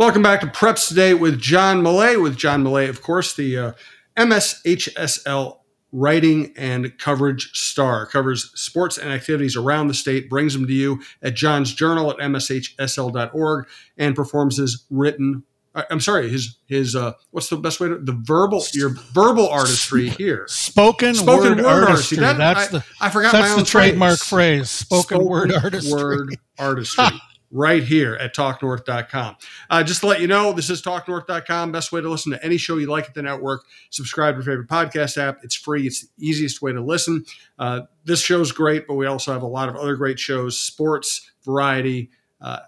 Welcome back to Preps Today with John Millea. With John Millea, of course, the uh, MSHSL writing and coverage star. Covers sports and activities around the state brings them to you at john's journal at mshsl.org and performs his written i'm sorry his his uh what's the best way to the verbal your verbal artistry here. Spoken, spoken word, word artistry, that, that's I, the i forgot that's the trademark phrase, spoken, spoken, word artistry. word artistry right here at talknorth.com. Uh, just to let you know, this is talknorth.com. Best way to listen to any show you like at the network. Subscribe to your favorite podcast app. It's free, it's the easiest way to listen. Uh, this show's great, but we also have a lot of other great shows sports, variety, uh,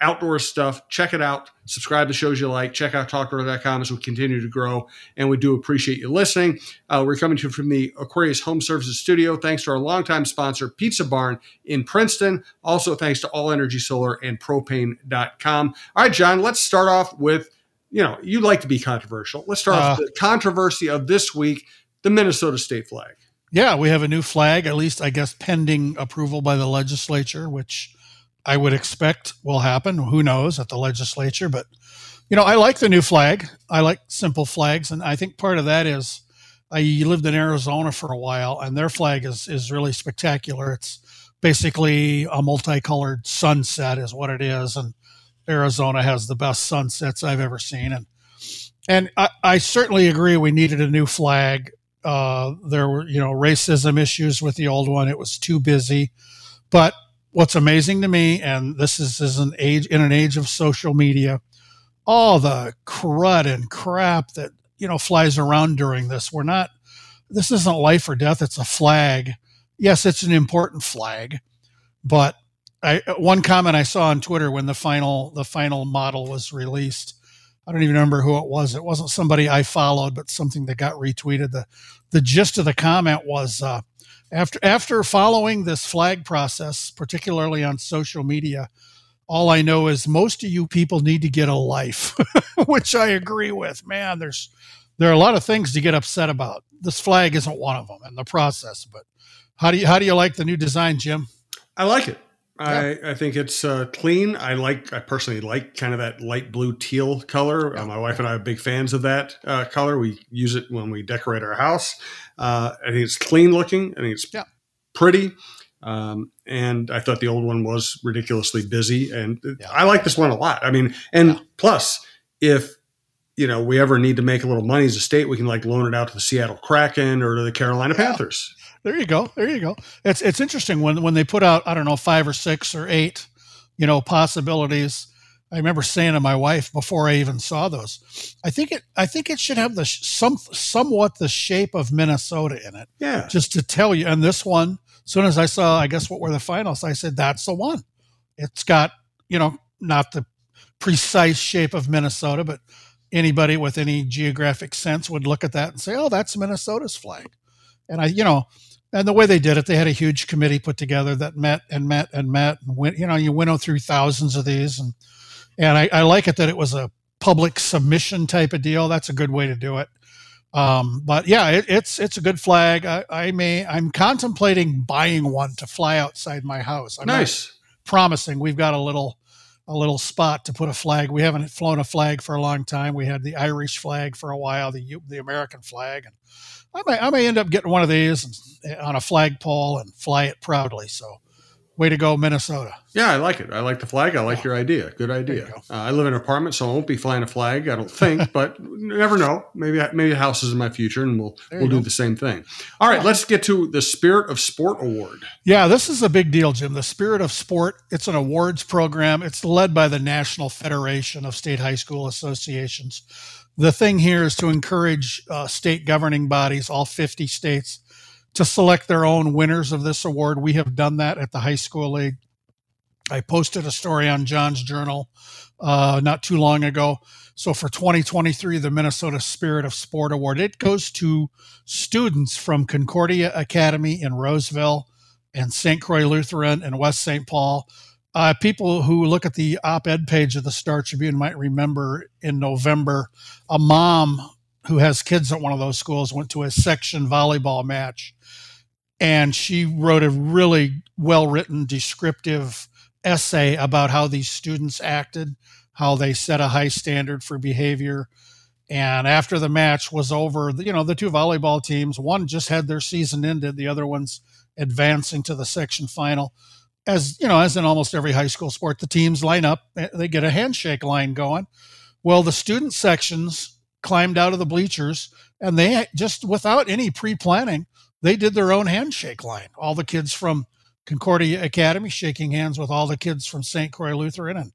outdoor stuff. Check it out. Subscribe to shows you like. Check out talknorth.com as we continue to grow. And we do appreciate you listening. Uh, we're coming to you from the Aquarius Home Services Studio. Thanks to our longtime sponsor, Pizza Barn in Princeton. Also, thanks to All Energy Solar and Propane.com. All right, John, let's start off with, you know, you like to be controversial. Let's start uh, off with the controversy of this week the Minnesota state flag. Yeah, we have a new flag, at least, I guess, pending approval by the legislature, which I would expect will happen. Who knows at the legislature? But, you know, I like the new flag. I like simple flags. And I think part of that is I lived in Arizona for a while, and their flag is, is really spectacular. It's basically a multicolored sunset, is what it is. And Arizona has the best sunsets I've ever seen. And and I, I certainly agree we needed a new flag. Uh, there were, you know, racism issues with the old one. It was too busy. But what's amazing to me, and this is, is an age in an age of social media, all the crud and crap that you know flies around during this. We're not. This isn't life or death. It's a flag. Yes, it's an important flag, but I, one comment I saw on Twitter when the final the final model was released. I don't even remember who it was. It wasn't somebody I followed, but something that got retweeted. the The gist of the comment was, uh, after after following this flag process, particularly on social media, all I know is most of you people need to get a life, which I agree with. Man, there's there are a lot of things to get upset about. This flag isn't one of them in the process. But how do you how do you like the new design, Jim? I like it. I, I think it's uh, clean. I like. I personally like kind of that light blue teal color. Uh, my wife and I are big fans of that uh, color. We use it when we decorate our house. Uh, I think it's clean looking. I think it's yeah. pretty. Um, and I thought the old one was ridiculously busy. And yeah. I like this one a lot. I mean, and yeah. plus, if you know we ever need to make a little money as a state, we can like loan it out to the Seattle Kraken or to the Carolina Panthers there you go. There you go. It's it's interesting when when they put out I don't know five or six or eight, you know, possibilities. I remember saying to my wife before I even saw those, I think it I think it should have the some somewhat the shape of Minnesota in it. Yeah. Just to tell you, and this one, as soon as I saw, I guess what were the finals, I said that's the one. It's got you know not the precise shape of Minnesota, but anybody with any geographic sense would look at that and say, "Oh, that's Minnesota's flag." And I, you know, and the way they did it, they had a huge committee put together that met and met and met and went. You know, you winnow through thousands of these, and and I, I like it that it was a public submission type of deal. That's a good way to do it. Um, but yeah, it, it's it's a good flag. I, I, may I'm contemplating buying one to fly outside my house. I'm nice. promising. We've got a little a little spot to put a flag. We haven't flown a flag for a long time. We had the Irish flag for a while, the the American flag, and I may, I may end up getting one of these on a flagpole and fly it proudly. So, way to go, Minnesota. Yeah, I like it. I like the flag. I like your idea. Good idea. Go. Uh, I live in an apartment, so I won't be flying a flag. I don't think, but you never know. Maybe maybe a house is in my future, and we'll we'll do go. the same thing. All right, let's get to the Spirit of Sport Award. Yeah, this is a big deal, Jim. The Spirit of Sport. It's an awards program. It's led by the National Federation of State High School Associations the thing here is to encourage uh, state governing bodies, all 50 states, to select their own winners of this award. We have done that at the high school league. I posted a story on John's Journal uh, not too long ago. So for 2023, the Minnesota Spirit of Sport Award, it goes to students from Concordia Academy in Roseville and St. Croix Lutheran and West St. Paul uh, people who look at the op ed page of the Star Tribune might remember in November, a mom who has kids at one of those schools went to a section volleyball match. And she wrote a really well written, descriptive essay about how these students acted how they set a high standard for behavior. And after the match was over, you know, the two volleyball teams, one just had their season ended, the other one's advancing to the section final. As you know, as in almost every high school sport, the teams line up, they get a handshake line going. Well, the student sections climbed out of the bleachers and they just without any pre-planning, they did their own handshake line. All the kids from Concordia Academy shaking hands with all the kids from St. Croix Lutheran and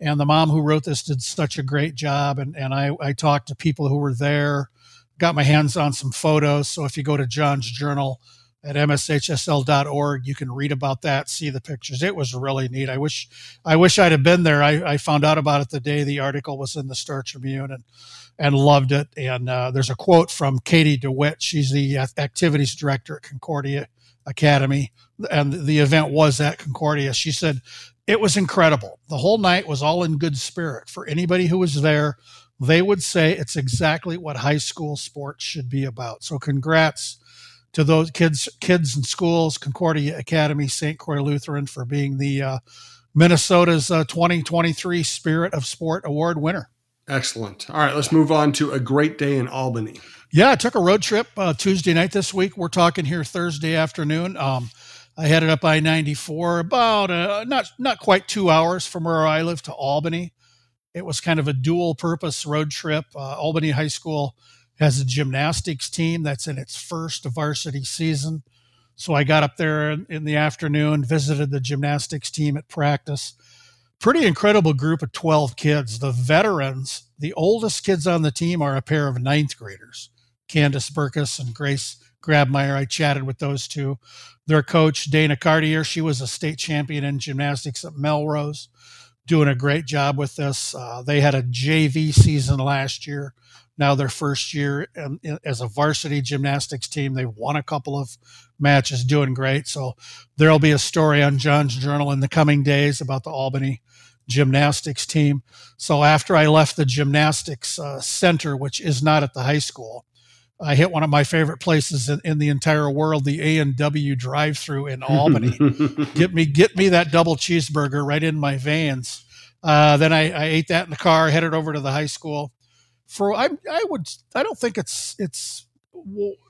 and the mom who wrote this did such a great job and, and I, I talked to people who were there, got my hands on some photos. So if you go to John's journal at mshsl.org, you can read about that, see the pictures. It was really neat. I wish I wish I'd have been there. I, I found out about it the day the article was in the Star Tribune and and loved it. And uh, there's a quote from Katie DeWitt. She's the activities director at Concordia Academy, and the event was at Concordia. She said, It was incredible. The whole night was all in good spirit. For anybody who was there, they would say it's exactly what high school sports should be about. So, congrats to those kids, kids in schools, Concordia Academy, St. Croix Lutheran for being the uh, Minnesota's uh, 2023 Spirit of Sport Award winner. Excellent. All right, let's move on to a great day in Albany. Yeah, I took a road trip uh, Tuesday night this week. We're talking here Thursday afternoon. Um, I headed up I ninety four about uh, not not quite two hours from where I live to Albany. It was kind of a dual purpose road trip. Uh, Albany High School has a gymnastics team that's in its first varsity season. So I got up there in, the afternoon, visited the gymnastics team at practice pretty incredible group of 12 kids. The veterans, the oldest kids on the team are a pair of ninth graders, Candace Burkus and Grace Grabmeyer. I chatted with those two. Their coach, Dana Cartier, she was a state champion in gymnastics at Melrose, doing a great job with this. Uh, they had a JV season last year. Now their first year um, as a varsity gymnastics team. They've won a couple of matches, doing great. So there'll be a story on John's Journal in the coming days about the Albany gymnastics team. So after I left the gymnastics uh, center, which is not at the high school, I hit one of my favorite places in, in the entire world, the A and W drive-through in Albany. get me, get me that double cheeseburger right in my veins. Uh, then I, I, ate that in the car, headed over to the high school. For I, I would, I don't think it's it's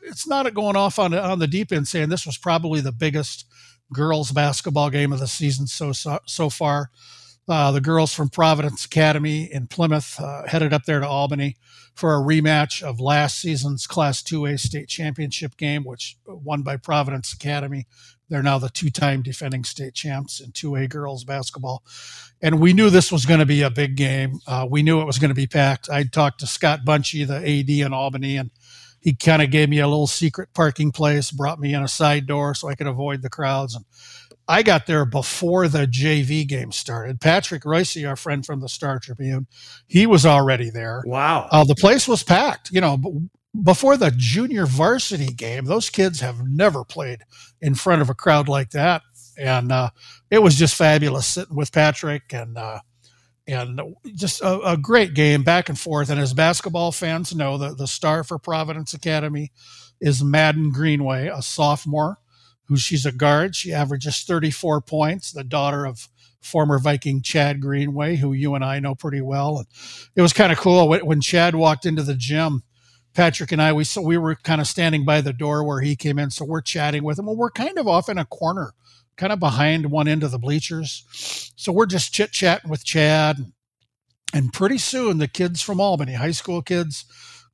it's not going off on on the deep end saying this was probably the biggest girls basketball game of the season so so, so far. Uh, the girls from Providence Academy in Plymouth uh, headed up there to Albany for a rematch of last season's Class 2A state championship game, which won by Providence Academy. They're now the two time defending state champs in 2A girls basketball. And we knew this was going to be a big game. Uh, we knew it was going to be packed. I talked to Scott Bunchy, the AD in Albany, and he kind of gave me a little secret parking place, brought me in a side door so I could avoid the crowds. And I got there before the JV game started. Patrick Reusse, our friend from the Star Tribune, he was already there. Wow. Uh, the place was packed. You know, before the junior varsity game, those kids have never played in front of a crowd like that. And uh, it was just fabulous sitting with Patrick and uh, and just a, a, great game back and forth. And as basketball fans know, the, the star for Providence Academy is Maddyn Greenway, a sophomore who she's a guard. She averages 34 points, the daughter of former Viking Chad Greenway, who you and I know pretty well. And it was kind of cool when Chad walked into the gym. Patrick and I, we so we were kind of standing by the door where he came in, so we're chatting with him. Well, we're kind of off in a corner, kind of behind one end of the bleachers. So we're just chit chatting with Chad, and pretty soon the kids from Albany, high school kids,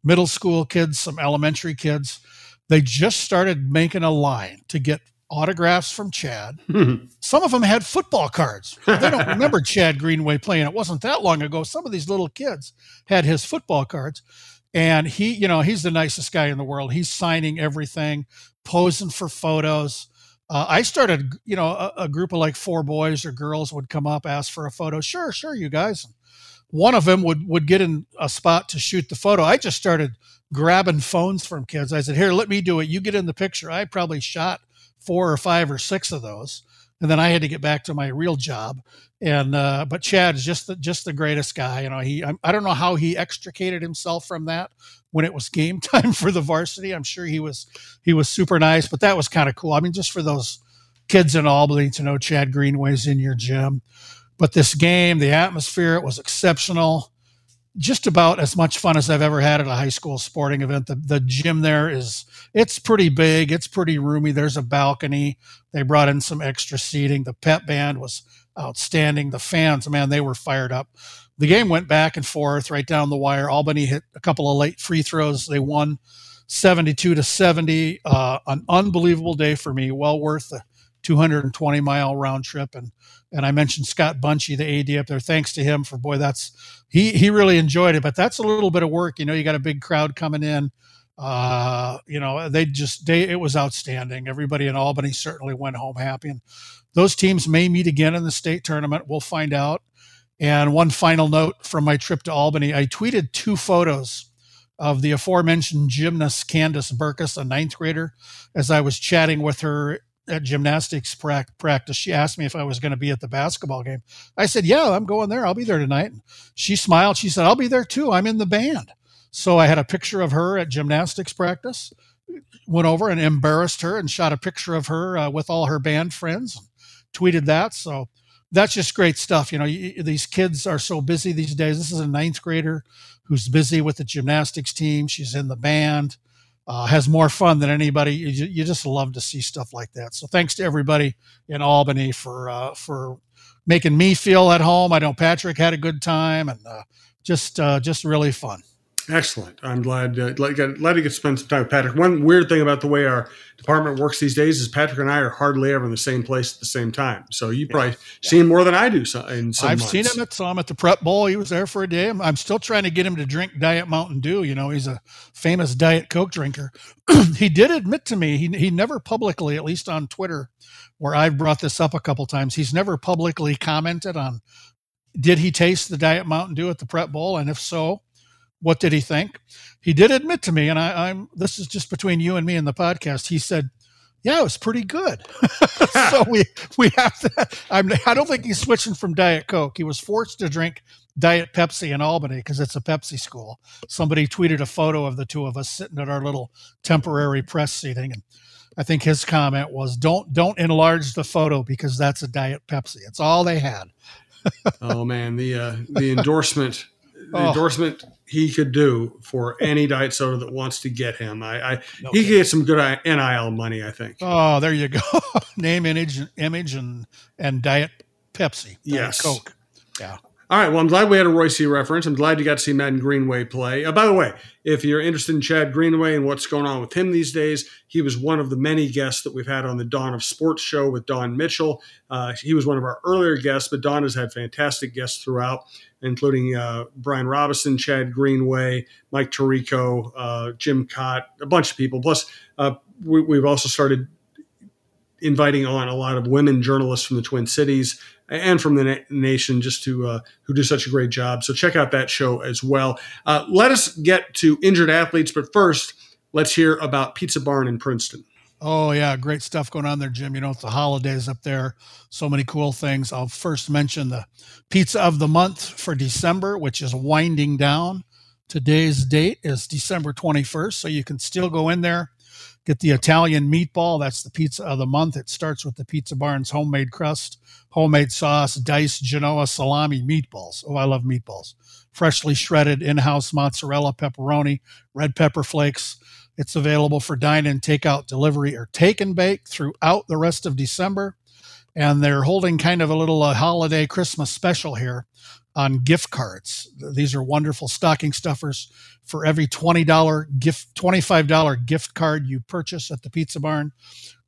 middle school kids, some elementary kids, they just started making a line to get autographs from Chad. Some of them had football cards. They don't remember Chad Greenway playing. It wasn't that long ago. Some of these little kids had his football cards. And he, you know, he's the nicest guy in the world. He's signing everything, posing for photos. Uh, I started, you know, a, a, group of like four boys or girls would come up, ask for a photo. Sure, sure, you guys. One of them would would get in a spot to shoot the photo. I just started grabbing phones from kids. I said, "Here, let me do it. You get in the picture." I probably shot four or five or six of those, and then I had to get back to my real job. And uh, but Chad is just the just the greatest guy. You know, he I, I don't know how he extricated himself from that when it was game time for the varsity. I'm sure he was he was super nice, but that was kind of cool. I mean, just for those kids in Albany to know Chad Greenway's in your gym. But this game, the atmosphere, it was exceptional. Just about as much fun as I've ever had at a high school sporting event. The, the gym there is, it's pretty big. It's pretty roomy. There's a balcony. They brought in some extra seating. The pep band was outstanding. The fans, man, they were fired up. The game went back and forth right down the wire. Albany hit a couple of late free throws. They won 72 to 70. Uh, an unbelievable day for me. Well worth the 220 mile round trip. And and I mentioned Scott Bunchy, the AD up there. Thanks to him for boy, that's he he really enjoyed it. But that's a little bit of work. You know, you got a big crowd coming in. Uh, you know, they just they it was outstanding. Everybody in Albany certainly went home happy. And those teams may meet again in the state tournament. We'll find out. And one final note from my trip to Albany, I tweeted two photos of the aforementioned gymnast Candace Burkus, a ninth grader, as I was chatting with her at gymnastics practice. She asked me if I was going to be at the basketball game. I said, Yeah, I'm going there. I'll be there tonight. And she smiled. She said, I'll be there too. I'm in the band. So I had a picture of her at gymnastics practice, went over and embarrassed her and shot a picture of her uh, with all her band friends, tweeted that. So that's just great stuff. You know, you, these kids are so busy these days. This is a ninth grader who's busy with the gymnastics team. She's in the band, uh, has more fun than anybody. You, you, just love to see stuff like that. So thanks to everybody in Albany for uh, for making me feel at home. I know Patrick had a good time and uh, just uh, just really fun. Excellent. I'm glad uh, glad, glad to get spend some time with Patrick. One weird thing about the way our department works these days is Patrick and I are hardly ever in the same place at the same time. So you probably yeah. see him more than I do. in some I've months. seen him at some at the Prep Bowl. He was there for a day. I'm, I'm still trying to get him to drink Diet Mountain Dew. You know, he's a famous Diet Coke drinker. he did admit to me he he never publicly, at least on Twitter, where I've brought this up a couple times. He's never publicly commented on did he taste the Diet Mountain Dew at the Prep Bowl, and if so what did he think? He did admit to me, and I, am this is just between you and me in the podcast. He said, "Yeah, it was pretty good." so we we have to. I'm, I don't think he's switching from Diet Coke. He was forced to drink Diet Pepsi in Albany because it's a Pepsi school. Somebody tweeted a photo of the two of us sitting at our little temporary press seating, and I think his comment was, "Don't don't enlarge the photo because that's a Diet Pepsi." It's all they had. oh man, the uh, the endorsement oh. endorsement he could do for any diet soda that wants to get him. I, I no he could get some good NIL money. I think. Oh, there you go. Name, image, image, and and diet Pepsi. Diet yes, Coke. Yeah. All right. Well, I'm glad we had a Reusse reference. I'm glad you got to see Maddyn Greenway play. Uh, by the way, if you're interested in Chad Greenway and what's going on with him these days, he was one of the many guests that we've had on the Dawn of Sports show with Don Mitchell. Uh, he was one of our earlier guests, but Don has had fantastic guests throughout, including uh, Brian Robison, Chad Greenway, Mike Tirico, uh, Jim Cott, a bunch of people. Plus, uh, we, we've also started inviting on a lot of women journalists from the Twin Cities and from the na- nation just to uh, who do such a great job. So check out that show as well. Uh, let us get to injured athletes, but first, let's hear about Pizza Barn in Princeton. Oh yeah, great stuff going on there, Jim. You know, it's the holidays up there. So many cool things. I'll first mention the pizza of the month for December, which is winding down. Today's date is December 21st, so you can still go in there Get the Italian meatball. That's the pizza of the month. It starts with the Pizza Barn's homemade crust, homemade sauce, diced Genoa salami meatballs. Oh, I love meatballs. Freshly shredded in house mozzarella, pepperoni, red pepper flakes. It's available for dine in, takeout, delivery, or take and bake throughout the rest of December. And they're holding kind of a little uh, holiday Christmas special here on gift cards. These are wonderful stocking stuffers. For every $20 gift, $25 gift card you purchase at the Pizza Barn,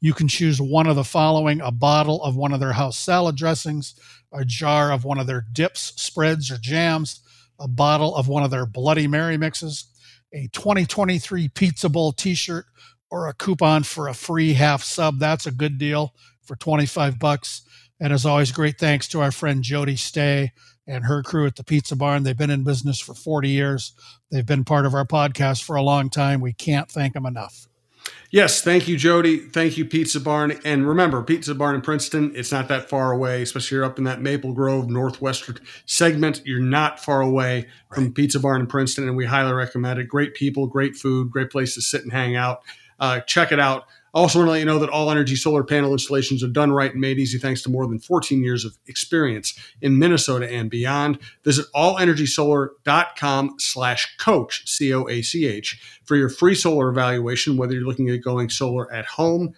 you can choose one of the following a bottle of one of their house salad dressings, a jar of one of their dips, spreads, or jams, a bottle of one of their Bloody Mary mixes, a 2023 Pizza Bowl t shirt, or a coupon for a free half sub. That's a good deal for 25 bucks. And as always, great thanks to our friend Jody Stay and her crew at the Pizza Barn. They've been in business for 40 years. They've been part of our podcast for a long time. We can't thank them enough. Yes, thank you, Jody. Thank you, Pizza Barn. And remember, Pizza Barn in Princeton, it's not that far away, especially you're up in that Maple Grove Northwestern segment. You're not far away from. Pizza Barn in Princeton, and we highly recommend it. Great people, great food, great place to sit and hang out. Uh, check it out. Also, want to let you know that all energy solar panel installations are done right and made easy thanks to more than 14 years of experience in Minnesota and beyond. Visit allenergysolar.com slash coach, C O A C H, for your free solar evaluation, whether you're looking at going solar at home,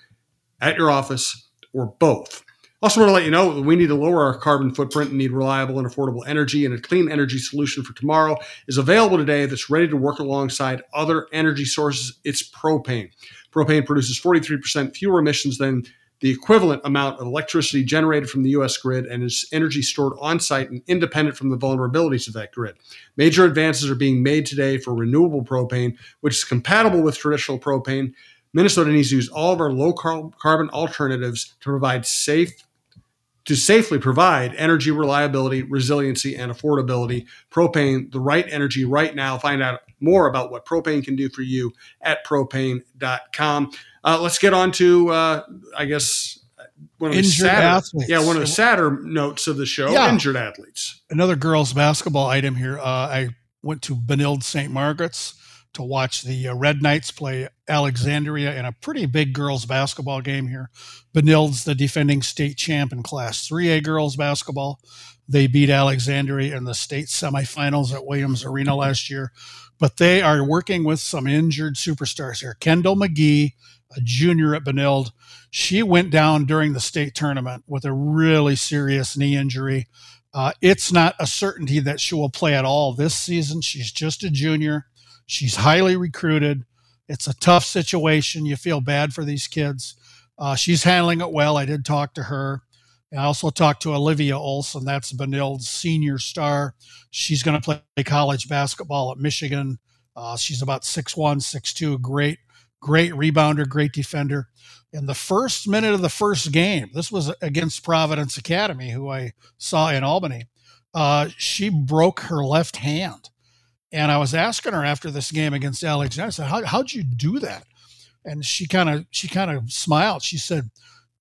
at your office, or both. Also, want to let you know that we need to lower our carbon footprint and need reliable and affordable energy, and a clean energy solution for tomorrow is available today that's ready to work alongside other energy sources. It's propane. Propane produces 43% fewer emissions than the equivalent amount of electricity generated from the U.S. grid and is energy stored on site and independent from the vulnerabilities of that grid. Major advances are being made today for renewable propane, which is compatible with traditional propane. Minnesota needs to use all of our low carbon alternatives to provide safe to safely provide energy reliability, resiliency, and affordability. Propane, the right energy right now. Find out more about what propane can do for you at propane.com. Uh, let's get on to, uh, I guess, one of injured the sadder, athletes. Yeah, one of the sadder notes of the show Yeah. injured athletes. Another girls basketball item here. Uh, I went to Benilde St. Margaret's to watch the uh, Red Knights play Alexandria in a pretty big girls basketball game here. Benilde's the defending state champ in Class 3A girls basketball. They beat Alexandria in the state semifinals at Williams Arena last year, but they are working with some injured superstars here. Kendall McGee, a junior at Benilde, she went down during the state tournament with a really serious knee injury. Uh, it's not a certainty that she will play at all this season. She's just a junior. She's highly recruited. It's a tough situation. You feel bad for these kids. Uh, she's handling it well. I did talk to her. I also talked to Olivia Olson. That's Benilde's senior star. She's going to play college basketball at Michigan. Uh, she's about 6'1, 6'2, great, great rebounder, great defender. In the first minute of the first game, this was against Providence Academy, who I saw in Albany, uh, she broke her left hand. And I was asking her after this game against Alexander, I said, How, how'd you do that? And she kind of she kind of smiled. She said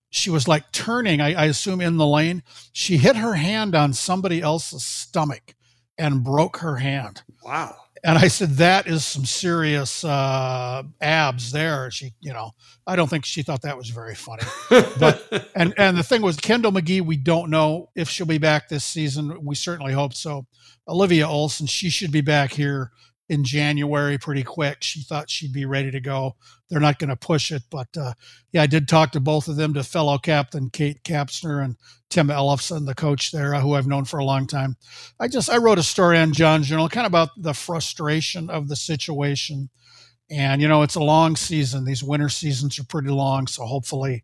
she was like turning, I, I assume in the lane. She hit her hand on somebody else's stomach and broke her hand. Wow. And I said, that is some serious uh, abs there. She, you know, I don't think she thought that was very funny. But and and the thing was, Kendall McGee, we don't know if she'll be back this season. We certainly hope so. Olivia Olson, she should be back here in January pretty quick. She thought she'd be ready to go. They're not going to push it, but uh, yeah, I did talk to both of them, to fellow captain Kate Kapsner and Tim Ellefson, the coach there, uh, who I've known for a long time. I just I wrote a story on John Journal, kind of about the frustration of the situation. And you know, it's a long season. These winter seasons are pretty long, so hopefully,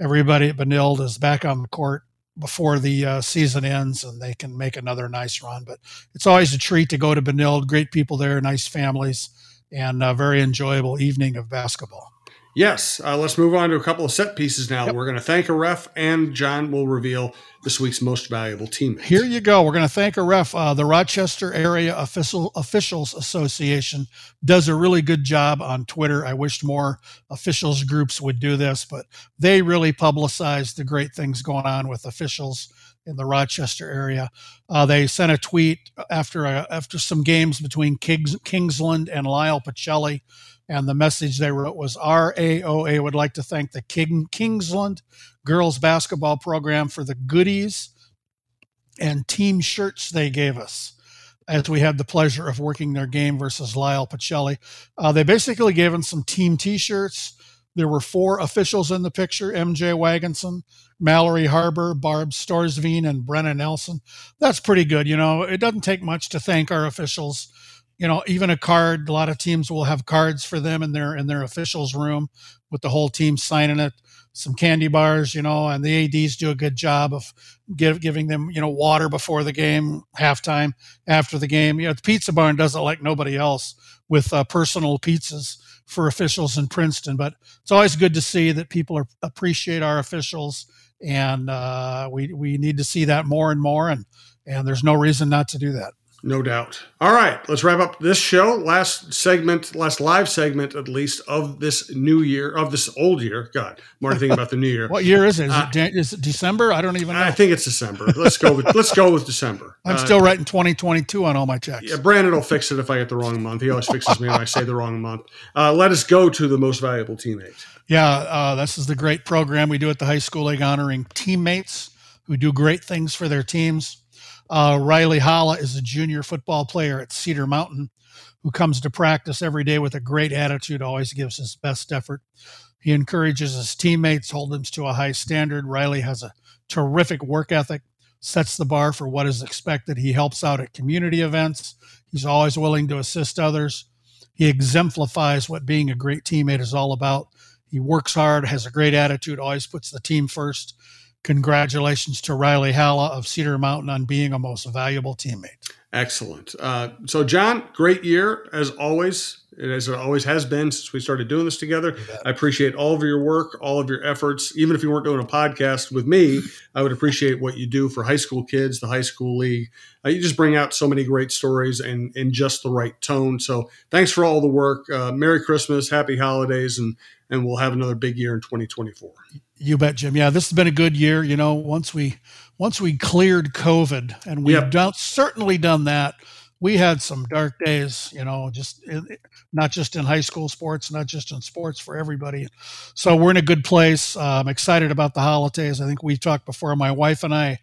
everybody at Benilde is back on the court before the uh, season ends and they can make another nice run. But it's always a treat to go to Benilde. Great people there, nice families, and a very enjoyable evening of basketball. Yes. Uh, let's move on to a couple of set pieces now. Yep. We're going to thank a ref, and John will reveal this week's most valuable teammate. Here you go. We're going to thank a ref. Uh, the Rochester Area Official Officials Association does a really good job on Twitter. I wished more officials groups would do this, but they really publicize the great things going on with officials in the Rochester area. Uh, they sent a tweet after a, after some games between Kings, Kingsland and Lyle Pacelli, and the message they wrote was RAOA would like to thank the King, Kingsland girls basketball program for the goodies and team shirts they gave us as we had the pleasure of working their game versus Lyle Pacelli. Uh, they basically gave us some team t-shirts. There were four officials in the picture, MJ Wagonson, Mallory Harbor, Barb Storsveen, and Brenna Nelson. That's pretty good. You know, it doesn't take much to thank our officials. You know, even a card, a lot of teams will have cards for them in their in their officials room with the whole team signing it some candy bars, you know, and the ads do a good job of give, giving them, you know, water before the game, halftime, after the game. You know, the Pizza Barn does it like nobody else with uh, personal pizzas for officials in Princeton. But it's always good to see that people are, appreciate our officials, and uh, we we need to see that more and more. And and there's no reason not to do that. No doubt. All right, let's wrap up this show. Last segment, last live segment, at least, of this new year, of this old year. God, I'm thinking about the new year. what year is it? Is, uh, it, is it December? I don't even know. I think it's December. Let's go with let's go with December. I'm uh, still writing 2022 on all my checks. Yeah, Brandon will fix it if I get the wrong month. He always fixes me when I say the wrong month. Uh, let us go to the most valuable teammate. Yeah, uh, this is the great program we do at the high school league honoring teammates who do great things for their teams. Uh, Riley Holla is a junior football player at Cedar Mountain who comes to practice every day with a great attitude, always gives his best effort. He encourages his teammates, holds them to a high standard. Riley has a terrific work ethic, sets the bar for what is expected. He helps out at community events. He's always willing to assist others. He exemplifies what being a great teammate is all about. He works hard, has a great attitude, always puts the team first, congratulations to Riley Halla of Cedar Mountain on being a most valuable teammate. Excellent. Uh, so, John, great year as always, as it always has been since we started doing this together. I appreciate all of your work, all of your efforts. Even if you weren't doing a podcast with me, I would appreciate what you do for high school kids, the high school league. Uh, you just bring out so many great stories and in just the right tone. So, thanks for all the work. Uh, Merry Christmas, Happy Holidays, and and we'll have another big year in 2024. You bet, Jim. Yeah, this has been a good year. You know, once we once we cleared COVID, and we've yep. done certainly done that. We had some dark days, you know, just not just in high school sports, not just in sports for everybody. So we're in a good place. Uh, I'm excited about the holidays. I think we talked before. My wife and I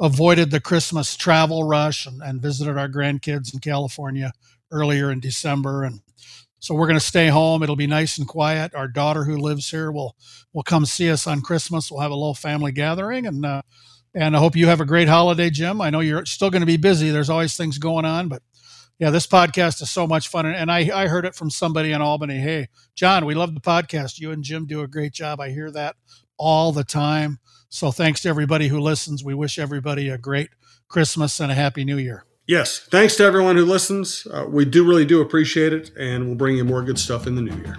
avoided the Christmas travel rush and, and visited our grandkids in California earlier in December, and so we're going to stay home. It'll be nice and quiet. Our daughter, who lives here, will will come see us on Christmas. We'll have a little family gathering, and uh, and I hope you have a great holiday, Jim. I know you're still going to be busy. There's always things going on, but yeah, this podcast is so much fun. And I I heard it from somebody in Albany. Hey, John, we love the podcast. You and Jim do a great job. I hear that all the time. So thanks to everybody who listens. We wish everybody a great Christmas and a happy New Year. Yes. Thanks to everyone who listens. Uh, we do really do appreciate it, and we'll bring you more good stuff in the new year.